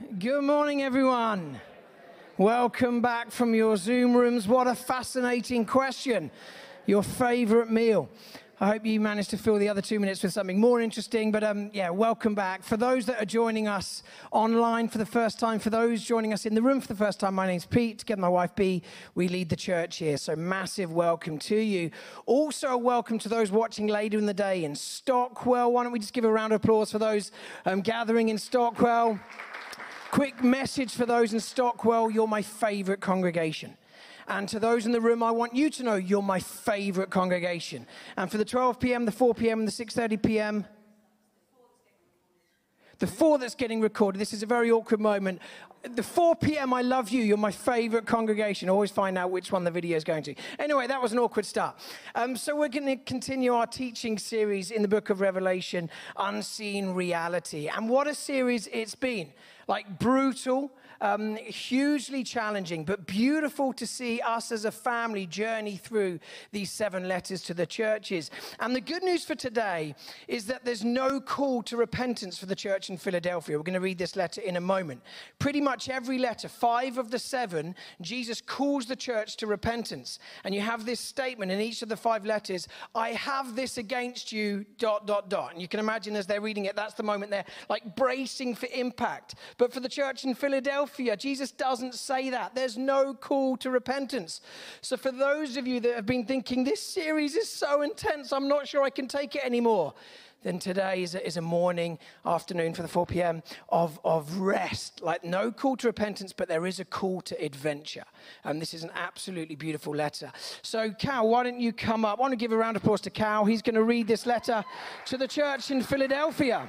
Good morning, everyone. Welcome back from your Zoom rooms. What a fascinating question. Your favorite meal. I hope you managed to fill the other two minutes with something more interesting. But um, yeah, welcome back. For those that are joining us online for the first time, for those joining us in the room for the first time, my name's Pete. Together, my wife B, we lead the church here. So massive welcome to you. Also, a welcome to those watching later in the day in Stockwell. Why don't we just give a round of applause for those um, gathering in Stockwell? Quick message for those in Stockwell you're my favorite congregation. And to those in the room, I want you to know you're my favorite congregation. And for the 12 p.m., the 4 p.m., and the 6:30 p.m., the four that's getting recorded. This is a very awkward moment. The 4 p.m. I love you. You're my favorite congregation. Always find out which one the video is going to. Anyway, that was an awkward start. Um, so we're going to continue our teaching series in the book of Revelation, Unseen Reality. And what a series it's been! Like brutal, um, hugely challenging, but beautiful to see us as a family journey through these seven letters to the churches. And the good news for today is that there's no call to repentance for the church in Philadelphia. We're going to read this letter in a moment. Pretty much every letter, five of the seven, Jesus calls the church to repentance. And you have this statement in each of the five letters I have this against you, dot, dot, dot. And you can imagine as they're reading it, that's the moment they're like bracing for impact. But for the church in Philadelphia, Jesus doesn't say that. There's no call to repentance. So for those of you that have been thinking, this series is so intense, I'm not sure I can take it anymore then today is a, is a, morning, afternoon for the 4 p.m. Of, of rest. Like no call to repentance, but there is a call to adventure. And this is an absolutely beautiful letter. So, Cal, why don't you come up? I want to give a round of applause to Cal. He's going to read this letter to the church in Philadelphia.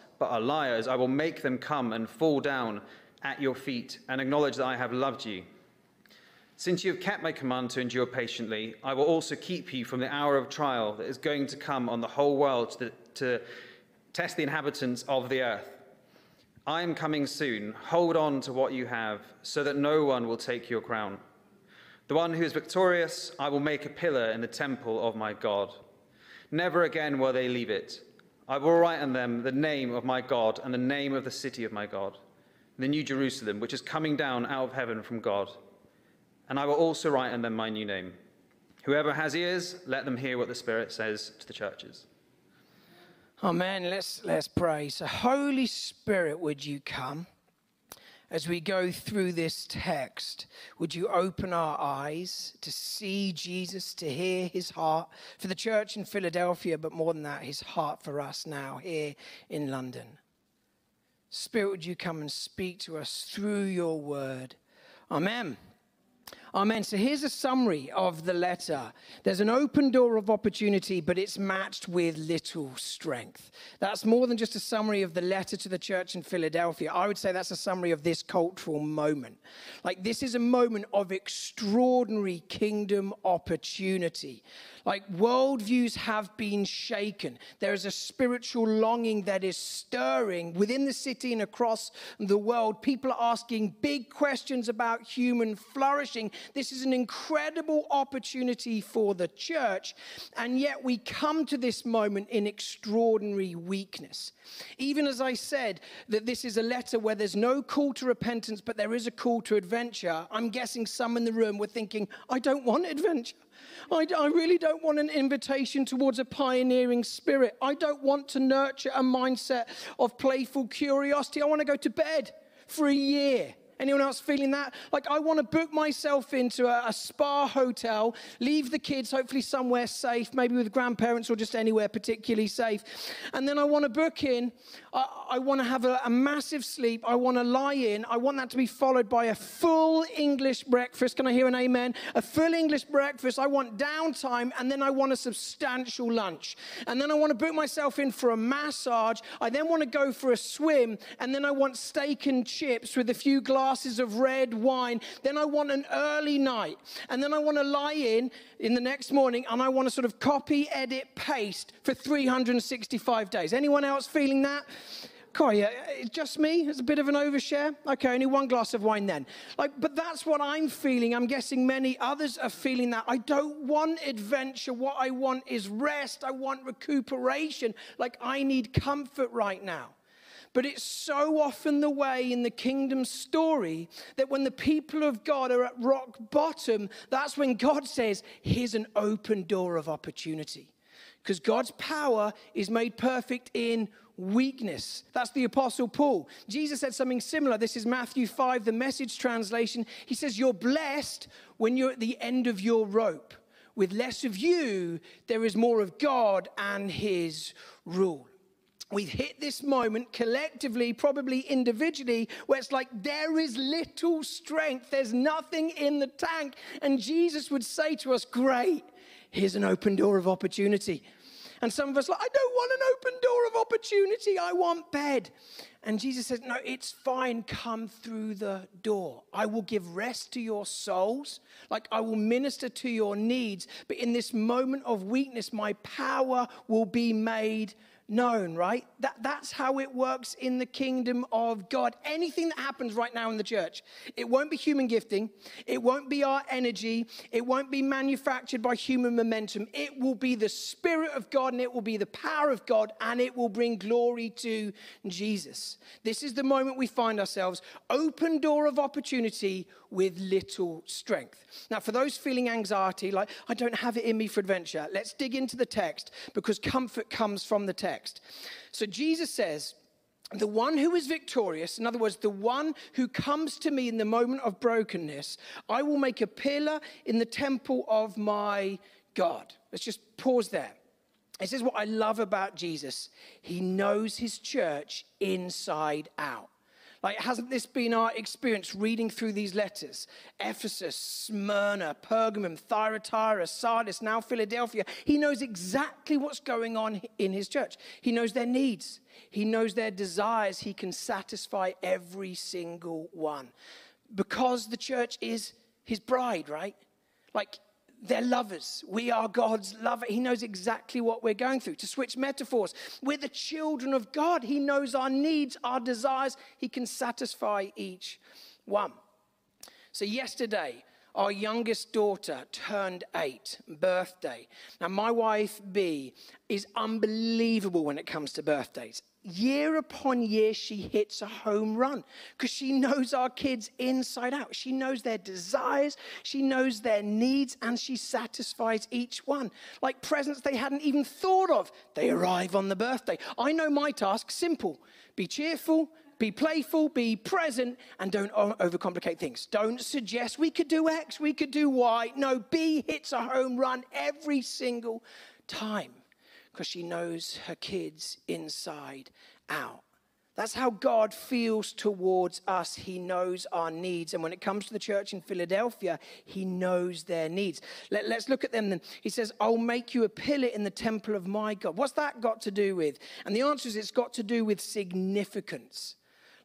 but are liars, I will make them come and fall down at your feet and acknowledge that I have loved you. Since you have kept my command to endure patiently, I will also keep you from the hour of trial that is going to come on the whole world to, to test the inhabitants of the earth. I am coming soon. Hold on to what you have, so that no one will take your crown. The one who is victorious, I will make a pillar in the temple of my God. Never again will they leave it. I will write on them the name of my God and the name of the city of my God, the New Jerusalem, which is coming down out of heaven from God. And I will also write on them my new name. Whoever has ears, let them hear what the Spirit says to the churches. Amen. Let's, let's pray. So, Holy Spirit, would you come? As we go through this text, would you open our eyes to see Jesus, to hear his heart for the church in Philadelphia, but more than that, his heart for us now here in London? Spirit, would you come and speak to us through your word? Amen. Amen. So here's a summary of the letter. There's an open door of opportunity, but it's matched with little strength. That's more than just a summary of the letter to the church in Philadelphia. I would say that's a summary of this cultural moment. Like, this is a moment of extraordinary kingdom opportunity. Like worldviews have been shaken. There is a spiritual longing that is stirring within the city and across the world. People are asking big questions about human flourishing. This is an incredible opportunity for the church. And yet we come to this moment in extraordinary weakness. Even as I said that this is a letter where there's no call to repentance, but there is a call to adventure, I'm guessing some in the room were thinking, I don't want adventure. I, I really don't want an invitation towards a pioneering spirit. I don't want to nurture a mindset of playful curiosity. I want to go to bed for a year Anyone else feeling that? Like, I want to book myself into a, a, spa hotel, leave the kids hopefully somewhere safe, maybe with grandparents or just anywhere particularly safe. And then I want to book in. I, I want to have a, a massive sleep. I want to lie in. I want that to be followed by a full English breakfast. Can I hear an amen? A full English breakfast. I want downtime. And then I want a substantial lunch. And then I want to book myself in for a massage. I then want to go for a swim. And then I want steak and chips with a few glasses glasses of red wine. Then I want an early night. And then I want to lie in in the next morning and I want to sort of copy, edit, paste for 365 days. Anyone else feeling that? Cool, yeah, uh, it's uh, just me. It's a bit of an overshare. Okay, only one glass of wine then. Like, but that's what I'm feeling. I'm guessing many others are feeling that. I don't want adventure. What I want is rest. I want recuperation. Like, I need comfort right now. But it's so often the way in the kingdom story that when the people of God are at rock bottom, that's when God says, Here's an open door of opportunity. Because God's power is made perfect in weakness. That's the Apostle Paul. Jesus said something similar. This is Matthew 5, the message translation. He says, You're blessed when you're at the end of your rope. With less of you, there is more of God and his rule we've hit this moment collectively, probably individually, where it's like there is little strength, there's nothing in the tank. And Jesus would say to us, Great, here's an open door of opportunity. And some of us like, I don't want an open door of opportunity. I want bed. And Jesus says, No, it's fine. Come through the door. I will give rest to your souls. Like I will minister to your needs. But in this moment of weakness, my power will be made known, right? That, that's how it works in the kingdom of God. Anything that happens right now in the church, it won't be human gifting, it won't be our energy, it won't be manufactured by human momentum. It will be the Spirit of God and it will be the power of God and it will bring glory to Jesus. This is the moment we find ourselves open door of opportunity with little strength. Now, for those feeling anxiety, like, I don't have it in me for adventure, let's dig into the text because comfort comes from the text. So, Jesus says, the one who is victorious, in other words, the one who comes to me in the moment of brokenness, I will make a pillar in the temple of my God. Let's just pause there. This is what I love about Jesus. He knows his church inside out. Like, hasn't this been our experience reading through these letters? Ephesus, Smyrna, Pergamum, Thyatira, Sardis, now Philadelphia. He knows exactly what's going on in his church. He knows their needs, he knows their desires. He can satisfy every single one because the church is his bride, right? Like, they're lovers. We are God's lover. He knows exactly what we're going through. To switch metaphors, we're the children of God. He knows our needs, our desires. He can satisfy each one. So, yesterday, our youngest daughter turned eight, birthday. Now, my wife, B, is unbelievable when it comes to birthdays year upon year, she hits a home run because she knows our kids inside out. She knows their desires, she knows their needs, and she satisfies each one. Like presents they hadn't even thought of, they arrive on the birthday. I know my task simple be cheerful. Be playful, be present, and don't overcomplicate things. Don't suggest we could do X, we could do Y. No, B hits a home run every single time because she knows her kids inside out. That's how God feels towards us. He knows our needs. And when it comes to the church in Philadelphia, He knows their needs. Let, us look at them then. He says, I'll make you a pillar in the temple of my God. What's that got to do with? And the answer is it's got to do with significance.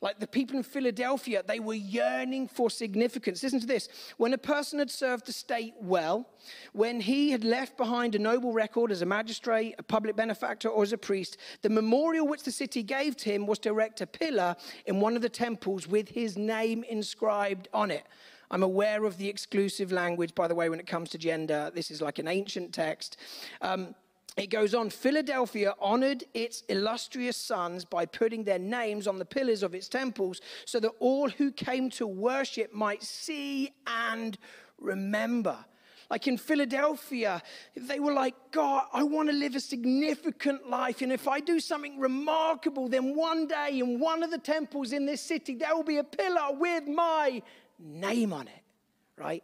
Like the people in Philadelphia, they were yearning for significance. Listen to this. When a person had served the state well, when he had left behind a noble record as a magistrate, a public benefactor, or as a priest, the memorial which the city gave to him was to erect a pillar in one of the temples with his name inscribed on it. I'm aware of the exclusive language, by the way, when it comes to gender. This is like an ancient text. Um, it goes on Philadelphia honored its illustrious sons by putting their names on the pillars of its temples so that all who came to worship might see and remember. Like in Philadelphia, they were like, God, I want to live a significant life. And if I do something remarkable, then one day in one of the temples in this city, there will be a pillar with my name on it, right?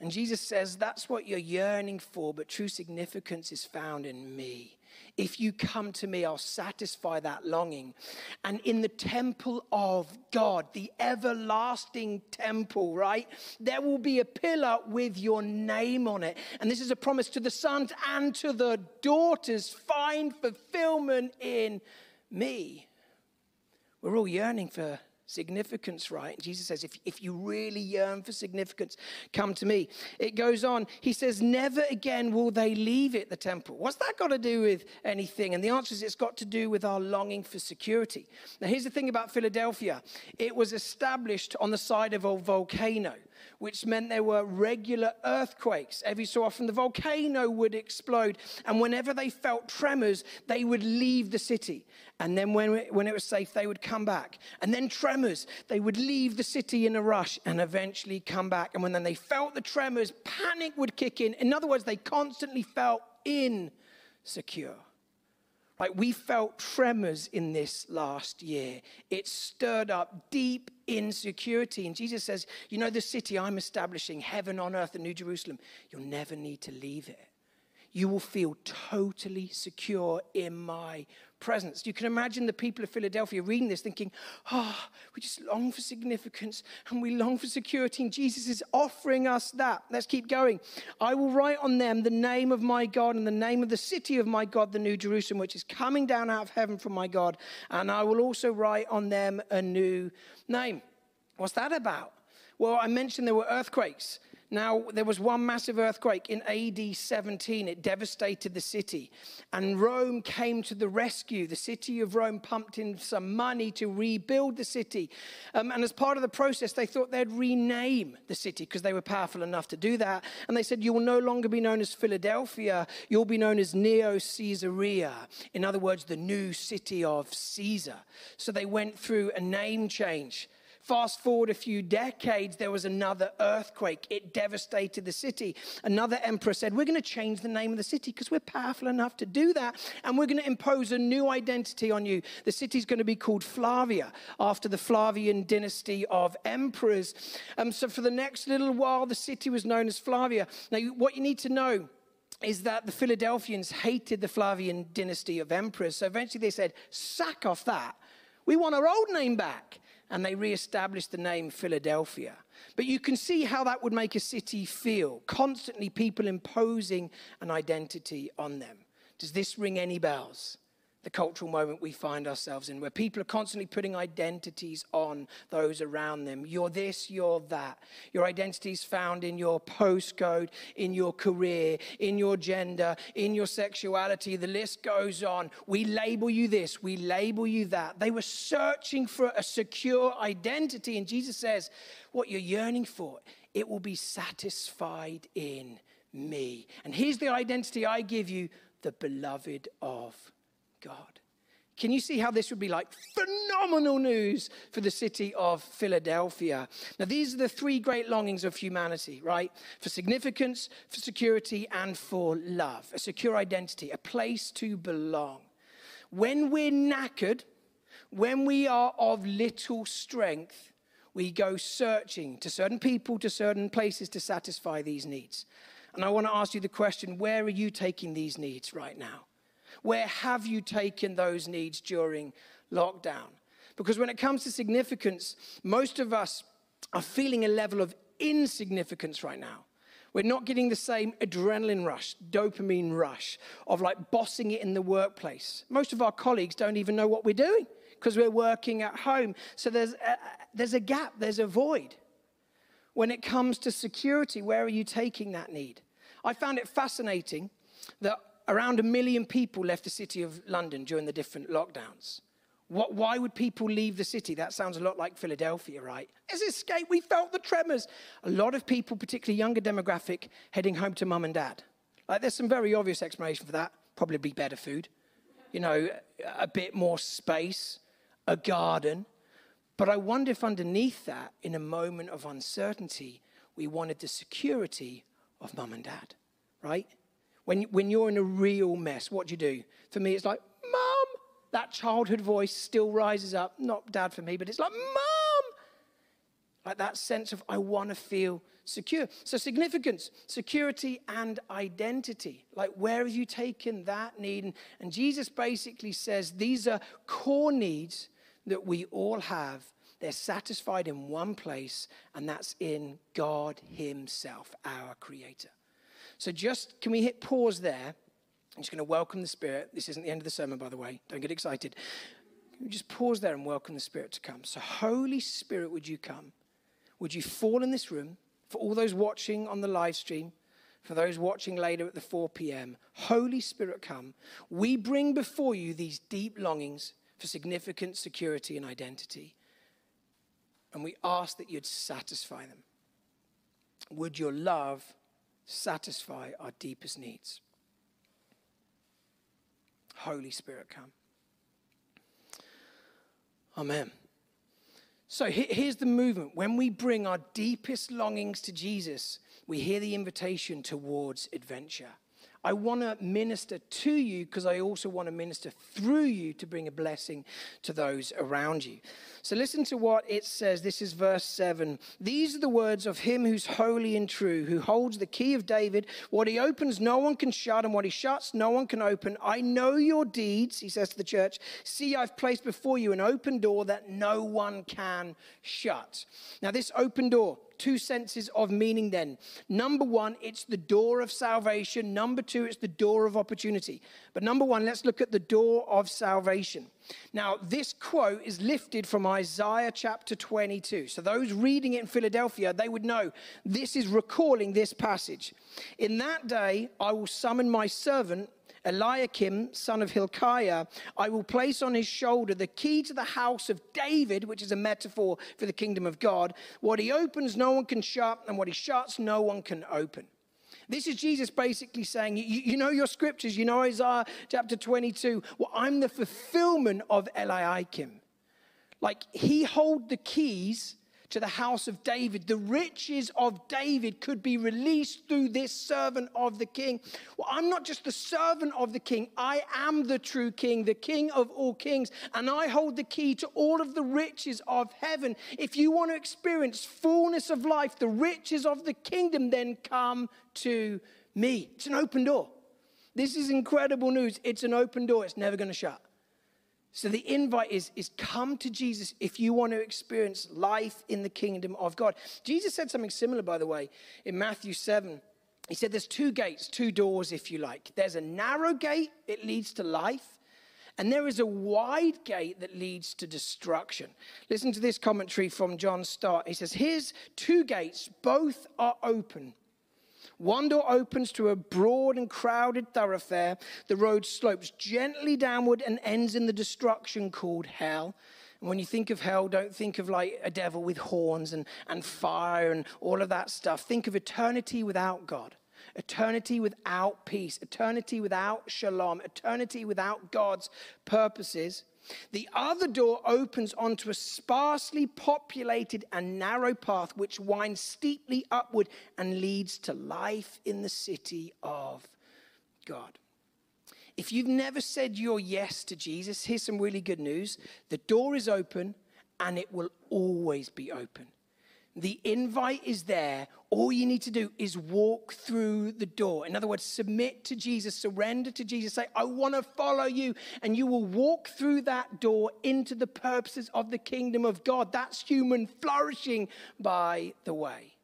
And Jesus says, That's what you're yearning for, but true significance is found in me. If you come to me, I'll satisfy that longing. And in the temple of God, the everlasting temple, right, there will be a pillar with your name on it. And this is a promise to the sons and to the daughters find fulfillment in me. We're all yearning for significance, right? Jesus says, if, if you really yearn for significance, come to me. It goes on, he says, never again will they leave it, the temple. What's that got to do with anything? And the answer is it's got to do with our longing for security. Now, here's the thing about Philadelphia it was established on the side of a volcano which meant there were regular earthquakes. Every so often, the volcano would explode. And whenever they felt tremors, they would leave the city. And then, when it, when it was safe, they would come back. And then, tremors, they would leave the city in a rush and eventually come back. And when then they felt the tremors, panic would kick in. In other words, they constantly felt insecure. Like we felt tremors in this last year. It stirred up deep insecurity. And Jesus says, You know, the city I'm establishing, heaven on earth, the New Jerusalem, you'll never need to leave it. You will feel totally secure in my presence. You can imagine the people of Philadelphia reading this thinking, oh, we just long for significance and we long for security, and Jesus is offering us that. Let's keep going. I will write on them the name of my God and the name of the city of my God, the New Jerusalem, which is coming down out of heaven from my God, and I will also write on them a new name. What's that about? Well, I mentioned there were earthquakes. Now, there was one massive earthquake in AD 17. It devastated the city. And Rome came to the rescue. The city of Rome pumped in some money to rebuild the city. Um, and as part of the process, they thought they'd rename the city because they were powerful enough to do that. And they said, You will no longer be known as Philadelphia, you'll be known as Neo Caesarea. In other words, the new city of Caesar. So they went through a name change. Fast forward a few decades, there was another earthquake. It devastated the city. Another emperor said, We're going to change the name of the city because we're powerful enough to do that. And we're going to impose a new identity on you. The city's going to be called Flavia after the Flavian dynasty of emperors. Um, so for the next little while, the city was known as Flavia. Now, what you need to know is that the Philadelphians hated the Flavian dynasty of emperors. So eventually they said, sack off that. We want our old name back and they re-established the name Philadelphia. But you can see how that would make a city feel, constantly people imposing an identity on them. Does this ring any bells? The cultural moment we find ourselves in, where people are constantly putting identities on those around them. You're this, you're that. Your identity is found in your postcode, in your career, in your gender, in your sexuality. The list goes on. We label you this, we label you that. They were searching for a secure identity, and Jesus says, What you're yearning for, it will be satisfied in me. And here's the identity I give you the beloved of God. Can you see how this would be like phenomenal news for the city of Philadelphia? Now, these are the three great longings of humanity, right? For significance, for security, and for love. A secure identity, a place to belong. When we're knackered, when we are of little strength, we go searching to certain people, to certain places to satisfy these needs. And I want to ask you the question where are you taking these needs right now? Where have you taken those needs during lockdown? Because when it comes to significance, most of us are feeling a level of insignificance right now. We're not getting the same adrenaline rush, dopamine rush of like bossing it in the workplace. Most of our colleagues don't even know what we're doing because we're working at home. So there's a, there's a gap, there's a void. When it comes to security, where are you taking that need? I found it fascinating that around a million people left the city of London during the different lockdowns. What, why would people leave the city? That sounds a lot like Philadelphia, right? As escape, we felt the tremors. A lot of people, particularly younger demographic, heading home to mum and dad. Like, there's some very obvious explanation for that. Probably better food, you know, a bit more space, a garden. But I wonder if underneath that, in a moment of uncertainty, we wanted the security of mum and dad, right? When, when you're in a real mess, what do you do? For me, it's like, Mom! That childhood voice still rises up. Not dad for me, but it's like, Mom! Like that sense of, I want to feel secure. So, significance, security, and identity. Like, where have you taken that need? And, and Jesus basically says these are core needs that we all have. They're satisfied in one place, and that's in God Himself, our Creator. So, just can we hit pause there? I'm just going to welcome the Spirit. This isn't the end of the sermon, by the way. Don't get excited. Just pause there and welcome the Spirit to come. So, Holy Spirit, would you come? Would you fall in this room? For all those watching on the live stream, for those watching later at the 4 p.m., Holy Spirit, come. We bring before you these deep longings for significant security and identity. And we ask that you'd satisfy them. Would your love satisfy our deepest needs. Holy Spirit, come. Amen. So here's the movement. When we bring our deepest longings to Jesus, we hear the invitation towards adventure. I want to minister to you because I also want to minister through you to bring a blessing to those around you. So listen to what it says. This is verse 7. These are the words of him who's holy and true, who holds the key of David. What he opens, no one can shut, and what he shuts, no one can open. I know your deeds, he says to the church. See, I've placed before you an open door that no one can shut. Now, this open door, two senses of meaning then. Number one, it's the door of salvation. Number two, it's the door of opportunity. But number one, let's look at the door of salvation. Now, this quote is lifted from Isaiah chapter 22. So, those reading it in Philadelphia, they would know this is recalling this passage. In that day, I will summon my servant Eliakim, son of Hilkiah, I will place on his shoulder the key to the house of David, which is a metaphor for the kingdom of God. What he opens, no one can shut, and what he shuts, no one can open. This is Jesus basically saying, you, you, know your scriptures, you know Isaiah chapter 22. Well, I'm the fulfillment of Eliakim. Like he hold the keys to the house of David. The riches of David could be released through this servant of the king. Well, I'm not just the servant of the king, I am the true king, the king of all kings, and I hold the key to all of the riches of heaven. If you want to experience fullness of life, the riches of the kingdom, then come to me. It's an open door. This is incredible news. It's an open door, it's never going to shut. So the invite is, is come to Jesus if you want to experience life in the kingdom of God. Jesus said something similar, by the way, in Matthew 7. He said there's two gates, two doors, if you like. There's a narrow gate, it leads to life. And there is a wide gate that leads to destruction. Listen to this commentary from John Stott. He says, Here's two gates, both are open. One door opens to a broad and crowded thoroughfare. The road slopes gently downward and ends in the destruction called hell. And when you think of hell, don't think of like a devil with horns and, and fire and all of that stuff. Think of eternity without God, eternity without peace, eternity without shalom, eternity without God's purposes. The other door opens onto a sparsely populated and narrow path which winds steeply upward and leads to life in the city of God. If you've never said your yes to Jesus, here's some really good news. The door is open and it will always be open. The invite is there. All you need to do is walk through the door. In other words, submit to Jesus, surrender to Jesus, say, I want to follow you. And you will walk through that door into the purposes of the kingdom of God. That's human flourishing by the way.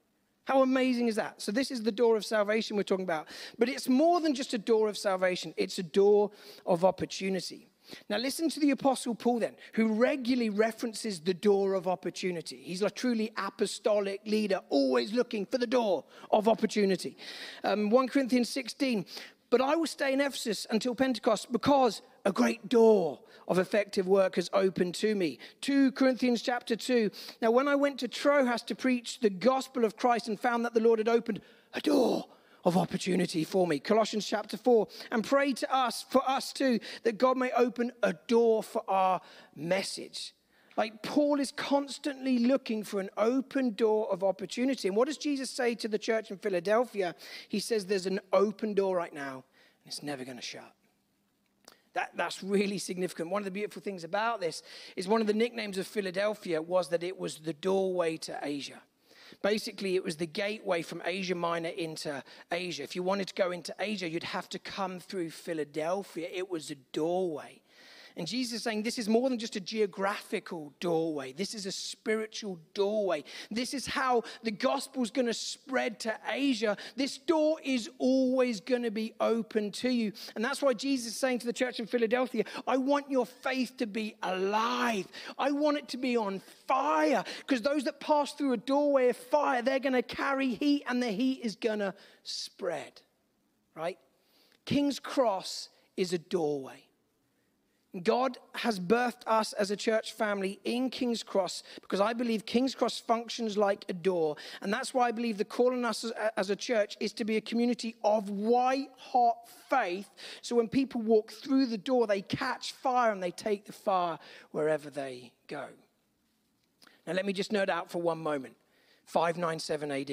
How amazing is that? So, this is the door of salvation we're talking about. But it's more than just a door of salvation, it's a door of opportunity. Now, listen to the Apostle Paul then, who regularly references the door of opportunity. He's a truly apostolic leader, always looking for the door of opportunity. Um, 1 Corinthians 16, but I will stay in Ephesus until Pentecost because a great door of effective work has opened to me. 2 Corinthians chapter 2. Now, when I went to Troas to preach the gospel of Christ and found that the Lord had opened a door of opportunity for me. Colossians chapter 4. And pray to us, for us too, that God may open a door for our message. Like Paul is constantly looking for an open door of opportunity. And what does Jesus say to the church in Philadelphia? He says there's an open door right now, and it's never going to shut. That, that's really significant. One of the beautiful things about this is one of the nicknames of Philadelphia was that it was the doorway to Asia. Basically, it was the gateway from Asia Minor into Asia. If you wanted to go into Asia, you'd have to come through Philadelphia. It was a doorway. And Jesus is saying this is more than just a geographical doorway. This is a spiritual doorway. This is how the gospel is going to spread to Asia. This door is always going to be open to you. And that's why Jesus is saying to the church in Philadelphia, I want your faith to be alive. I want it to be on fire. Because those that pass through a doorway of fire, they're going to carry heat and the heat is going to spread. Right? King's Cross is a doorway. God has birthed us as a church family in King's Cross because I believe King's Cross functions like a door. And that's why I believe the call on us as, a church is to be a community of white hot faith. So when people walk through the door, they catch fire and they take the fire wherever they go. Now, let me just note out for one moment 597 AD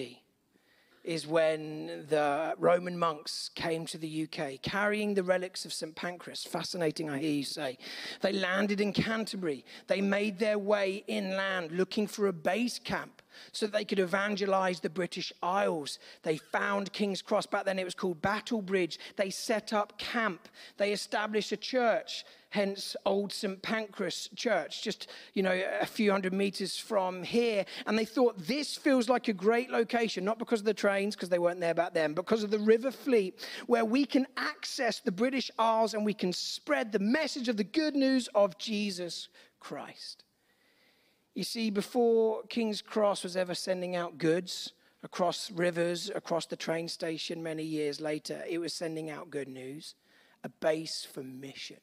is when the Roman monks came to the UK carrying the relics of St. Pancras. Fascinating, I hear you say. They landed in Canterbury. They made their way inland looking for a base camp so they could evangelize the British Isles. They found King's Cross. Back then it was called Battle Bridge. They set up camp. They established a church hence Old St. Pancras Church, just, you know, a few hundred meters from here. And they thought this feels like a great location, not because of the trains, because they weren't there back then, because of the River Fleet, where we can access the British Isles and we can spread the message of the good news of Jesus Christ. You see, before King's Cross was ever sending out goods, across rivers, across the train station many years later, it was sending out good news, a base for mission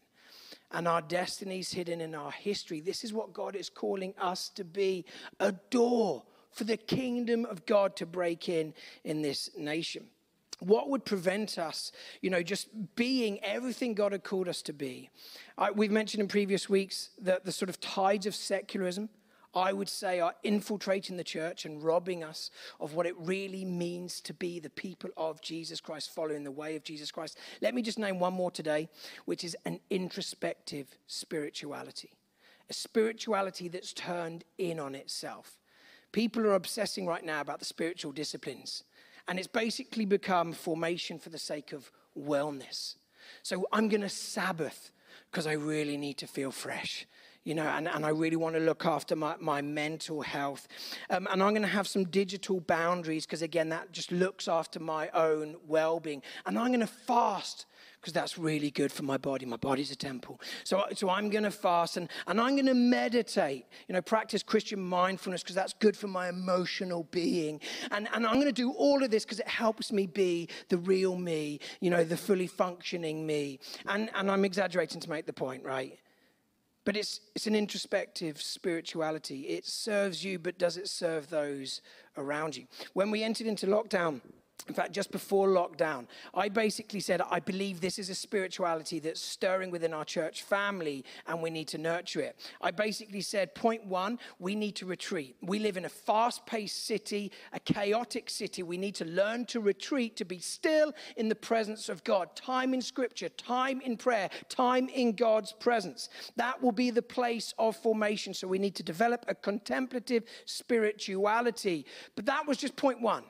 and our destinies hidden in our history. This is what God is calling us to be a door for the kingdom of God to break in in this nation. What would prevent us, you know, just being everything God had called us to be? I, we've mentioned in previous weeks that the sort of tides of secularism, I would say, are infiltrating the church and robbing us of what it really means to be the people of Jesus Christ, following the way of Jesus Christ. Let me just name one more today, which is an introspective spirituality, a spirituality that's turned in on itself. People are obsessing right now about the spiritual disciplines, and it's basically become formation for the sake of wellness. So I'm going to Sabbath because I really need to feel fresh you know, and, and I really want to look after my, my mental health. Um, and I'm going to have some digital boundaries because, again, that just looks after my own well being. And I'm going to fast because that's really good for my body. My body's a temple. So, so I'm going to fast and, and I'm going to meditate, you know, practice Christian mindfulness because that's good for my emotional being. And, and I'm going to do all of this because it helps me be the real me, you know, the fully functioning me. And, and I'm exaggerating to make the point, right? But it's, it's an introspective spirituality. It serves you, but does it serve those around you? When we entered into lockdown, in fact, just before lockdown, I basically said, I believe this is a spirituality that's stirring within our church family and we need to nurture it. I basically said, point one, we need to retreat. We live in a fast paced city, a chaotic city. We need to learn to retreat, to be still in the presence of God. Time in scripture, time in prayer, time in God's presence. That will be the place of formation. So we need to develop a contemplative spirituality. But that was just point one.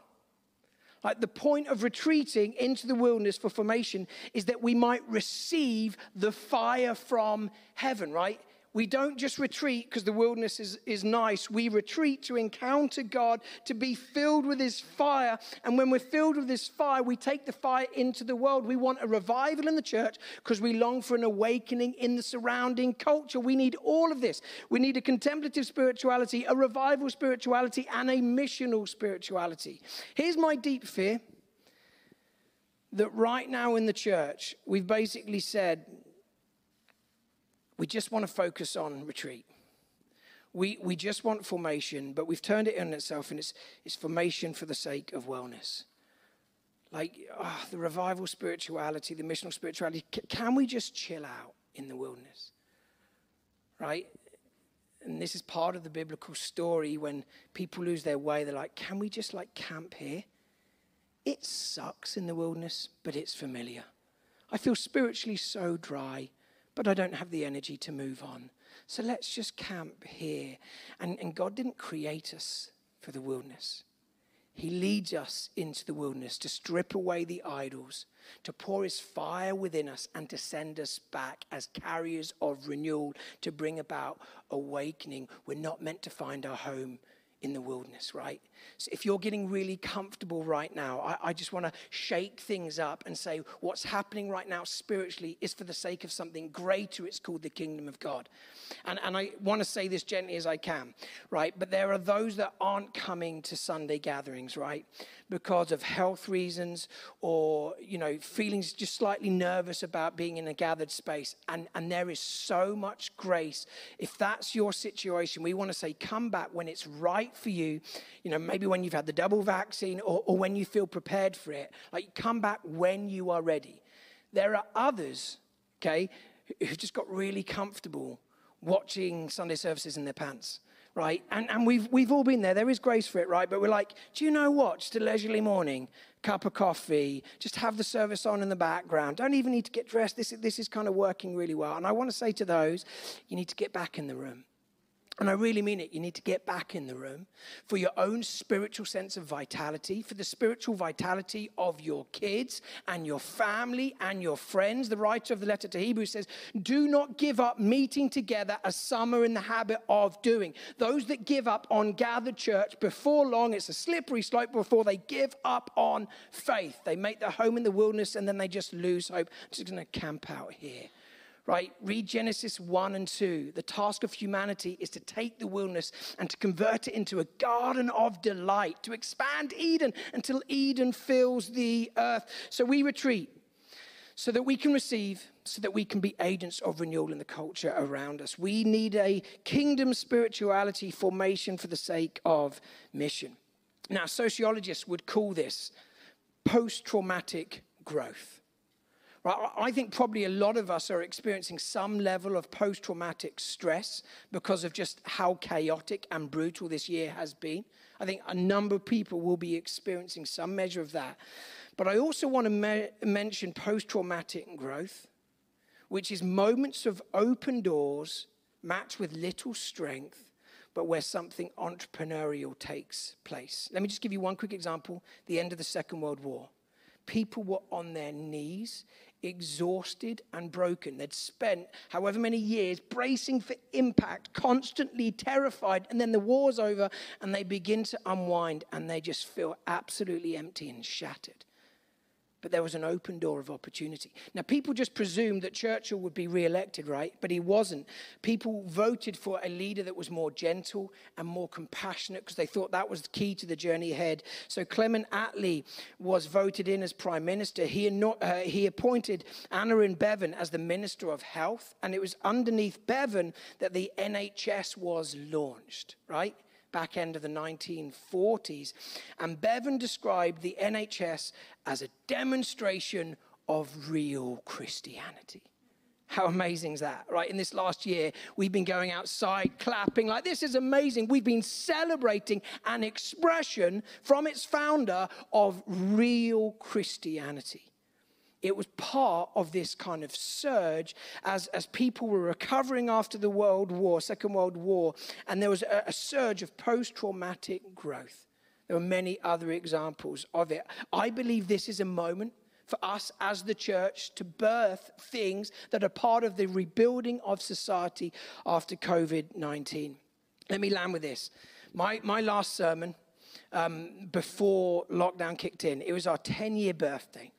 Like the point of retreating into the wilderness for formation is that we might receive the fire from heaven, right? We don't just retreat because the wilderness is, is nice. We retreat to encounter God, to be filled with His fire. And when we're filled with His fire, we take the fire into the world. We want a revival in the church because we long for an awakening in the surrounding culture. We need all of this. We need a contemplative spirituality, a revival spirituality, and a missional spirituality. Here's my deep fear that right now in the church, we've basically said, we just want to focus on retreat. We, we just want formation, but we've turned it in itself, and it's, it's formation for the sake of wellness. Like oh, the revival spirituality, the missional spirituality. Can we just chill out in the wilderness? Right? and this is part of the biblical story when people lose their way, they're like, can we just like camp here? It sucks in the wilderness, but it's familiar. I feel spiritually so dry, but I don't have the energy to move on. So let's just camp here. And, and God didn't create us for the wilderness. He leads us into the wilderness to strip away the idols, to pour his fire within us, and to send us back as carriers of renewal to bring about awakening. We're not meant to find our home in the wilderness, right? So if you're getting really comfortable right now, I, I just want to shake things up and say what's happening right now spiritually is for the sake of something greater. It's called the kingdom of God. And, and I want to say this gently as I can, right? But there are those that aren't coming to Sunday gatherings, right? Because of health reasons or, you know, feelings just slightly nervous about being in a gathered space. And, and there is so much grace. If that's your situation, we want to say, come back when it's right for you. You know, maybe when you've had the double vaccine or, or when you feel prepared for it. Like, come back when you are ready. There are others, okay, who just got really comfortable watching Sunday services in their pants, right? And, and we've, we've all been there. There is grace for it, right? But we're like, do you know what? Just a leisurely morning, cup of coffee, just have the service on in the background. Don't even need to get dressed. This, this is kind of working really well. And I want to say to those, you need to get back in the room. And I really mean it. You need to get back in the room for your own spiritual sense of vitality, for the spiritual vitality of your kids and your family and your friends. The writer of the letter to Hebrews says, Do not give up meeting together as some are in the habit of doing. Those that give up on gathered church before long, it's a slippery slope before they give up on faith. They make their home in the wilderness and then they just lose hope. I'm just going to camp out here right? Read Genesis 1 and 2. The task of humanity is to take the wilderness and to convert it into a garden of delight, to expand Eden until Eden fills the earth. So we retreat so that we can receive, so that we can be agents of renewal in the culture around us. We need a kingdom spirituality formation for the sake of mission. Now, sociologists would call this post traumatic growth. I think probably a lot of us are experiencing some level of post traumatic stress because of just how chaotic and brutal this year has been. I think a number of people will be experiencing some measure of that. But I also want to me- mention post traumatic growth, which is moments of open doors matched with little strength, but where something entrepreneurial takes place. Let me just give you one quick example the end of the Second World War. People were on their knees exhausted and broken. They'd spent however many years bracing for impact, constantly terrified, and then the war's over and they begin to unwind and they just feel absolutely empty and shattered but there was an open door of opportunity. Now, people just presumed that Churchill would be re elected, right? But he wasn't. People voted for a leader that was more gentle and more compassionate because they thought that was the key to the journey ahead. So, Clement Attlee was voted in as Prime Minister. He, uh, he appointed Aneurin Bevan as the Minister of Health, and it was underneath Bevan that the NHS was launched, right? Back end of the 1940s. And Bevan described the NHS as a demonstration of real Christianity. How amazing is that, right? In this last year, we've been going outside clapping like this is amazing. We've been celebrating an expression from its founder of real Christianity. It was part of this kind of surge as, as people were recovering after the World War, Second World War, and there was a, a surge of post traumatic growth. There were many other examples of it. I believe this is a moment for us as the church to birth things that are part of the rebuilding of society after COVID 19. Let me land with this. My, my last sermon um, before lockdown kicked in, it was our 10 year birthday.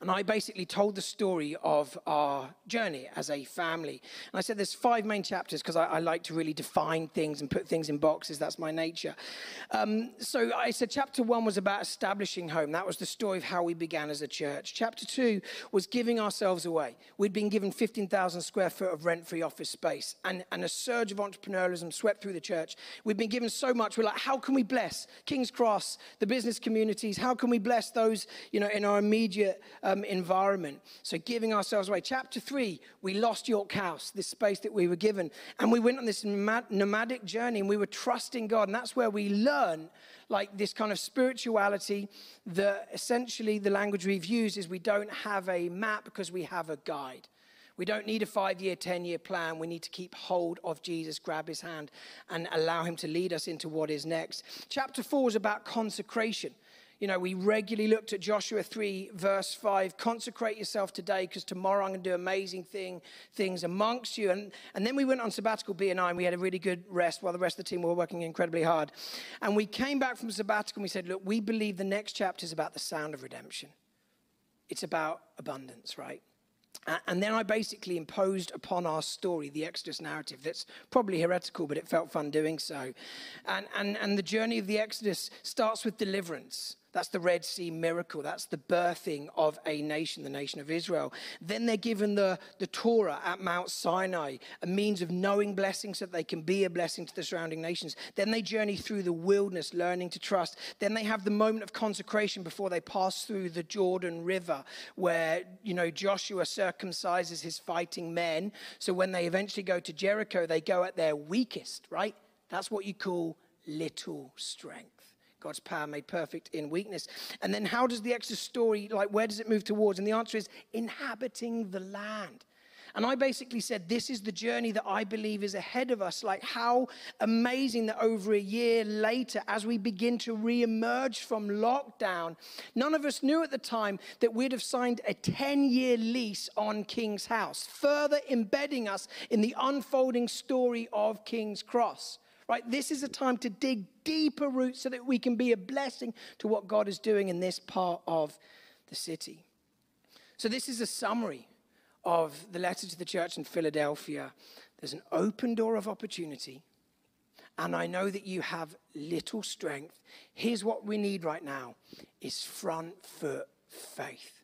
And I basically told the story of our journey as a family. And I said there's five main chapters because I, I, like to really define things and put things in boxes. That's my nature. Um, so I said chapter one was about establishing home. That was the story of how we began as a church. Chapter two was giving ourselves away. We'd been given 15,000 square foot of rent free office space, and, and a surge of entrepreneurialism swept through the church. We'd been given so much. We're like, how can we bless King's Cross, the business communities? How can we bless those, you know, in our immediate um, environment. So giving ourselves away. Chapter three, we lost York House, this space that we were given. And we went on this nomadic journey and we were trusting God. And that's where we learn like this kind of spirituality that essentially the language we've used is we don't have a map because we have a guide. We don't need a five year, 10 year plan. We need to keep hold of Jesus, grab his hand, and allow him to lead us into what is next. Chapter four is about consecration. You know, we regularly looked at Joshua 3, verse 5 consecrate yourself today because tomorrow I'm going to do amazing thing, things amongst you. And, and then we went on sabbatical, B and I, and we had a really good rest while the rest of the team were working incredibly hard. And we came back from sabbatical and we said, look, we believe the next chapter is about the sound of redemption. It's about abundance, right? And then I basically imposed upon our story the Exodus narrative. That's probably heretical, but it felt fun doing so. And, and, and the journey of the Exodus starts with deliverance. That's the Red Sea miracle. That's the birthing of a nation, the nation of Israel. Then they're given the, the Torah at Mount Sinai, a means of knowing blessings so that they can be a blessing to the surrounding nations. Then they journey through the wilderness, learning to trust. Then they have the moment of consecration before they pass through the Jordan River, where, you know, Joshua circumcises his fighting men. So when they eventually go to Jericho, they go at their weakest, right? That's what you call little strength. God's power made perfect in weakness. And then how does the Exodus story, like, where does it move towards? And the answer is inhabiting the land. And I basically said, This is the journey that I believe is ahead of us. Like, how amazing that over a year later, as we begin to re emerge from lockdown, none of us knew at the time that we'd have signed a 10 year lease on King's House, further embedding us in the unfolding story of King's Cross. Right? This is a time to dig deeper roots so that we can be a blessing to what God is doing in this part of the city. So, this is a summary of the letter to the church in Philadelphia. There's an open door of opportunity, and I know that you have little strength. Here's what we need right now is front foot faith.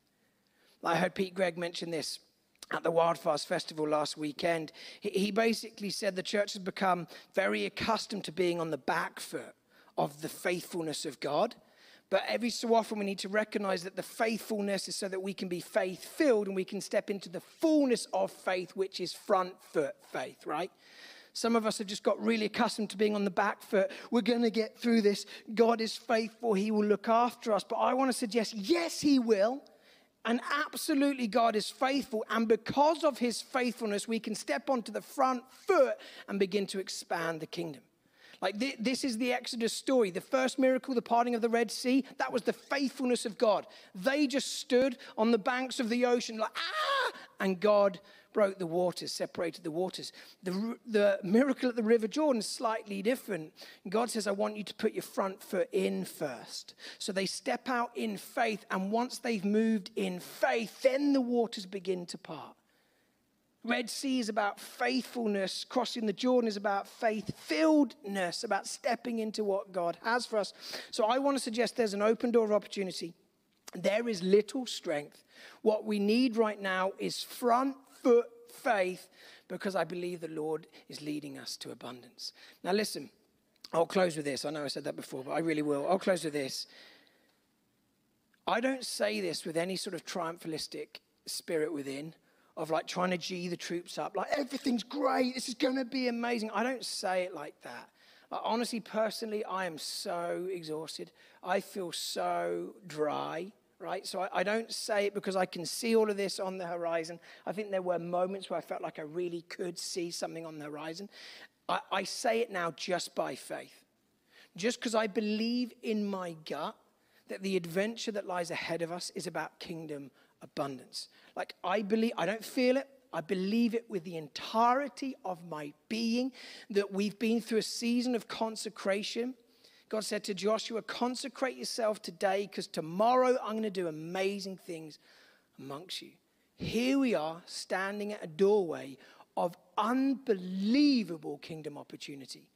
I heard Pete Greig mention this at the Wildfires Festival last weekend, he basically said the church has become very accustomed to being on the back foot of the faithfulness of God. But every so often, we need to recognize that the faithfulness is so that we can be faith filled and we can step into the fullness of faith, which is front foot faith, right? Some of us have just got really accustomed to being on the back foot. We're going to get through this. God is faithful. He will look after us. But I want to suggest, yes, He will. And absolutely, God is faithful. And because of his faithfulness, we can step onto the front foot and begin to expand the kingdom. Like, th- this is the Exodus story. The first miracle, the parting of the Red Sea, that was the faithfulness of God. They just stood on the banks of the ocean, like, ah! And God broke the waters, separated the waters. The, the miracle at the River Jordan is slightly different. God says, I want you to put your front foot in first. So they step out in faith, and once they've moved in faith, then the waters begin to part. Red Sea is about faithfulness. Crossing the Jordan is about faith filledness, about stepping into what God has for us. So I want to suggest there's an open door of opportunity. There is little strength. What we need right now is front foot faith because I believe the Lord is leading us to abundance. Now, listen, I'll close with this. I know I said that before, but I really will. I'll close with this. I don't say this with any sort of triumphalistic spirit within of like trying to G the troops up, like everything's great, this is going to be amazing. I don't say it like that. Like, honestly, personally, I am so exhausted. I feel so dry right? So I, I, don't say it because I can see all of this on the horizon. I think there were moments where I felt like I really could see something on the horizon. I, I say it now just by faith. Just because I believe in my gut that the adventure that lies ahead of us is about kingdom abundance. Like I believe, I don't feel it. I believe it with the entirety of my being that we've been through a season of consecration God said to Joshua, Consecrate yourself today because tomorrow I'm going to do amazing things amongst you. Here we are standing at a doorway of unbelievable kingdom opportunity.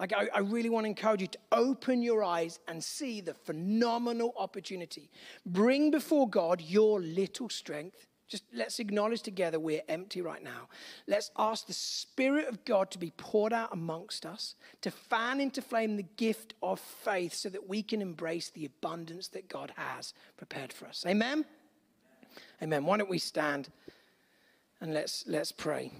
Like, I, I, really want to encourage you to open your eyes and see the phenomenal opportunity. Bring before God your little strength just let's acknowledge together we're empty right now. Let's ask the Spirit of God to be poured out amongst us, to fan into flame the gift of faith so that we can embrace the abundance that God has prepared for us. Amen? Amen. Why don't we stand and let's let's pray.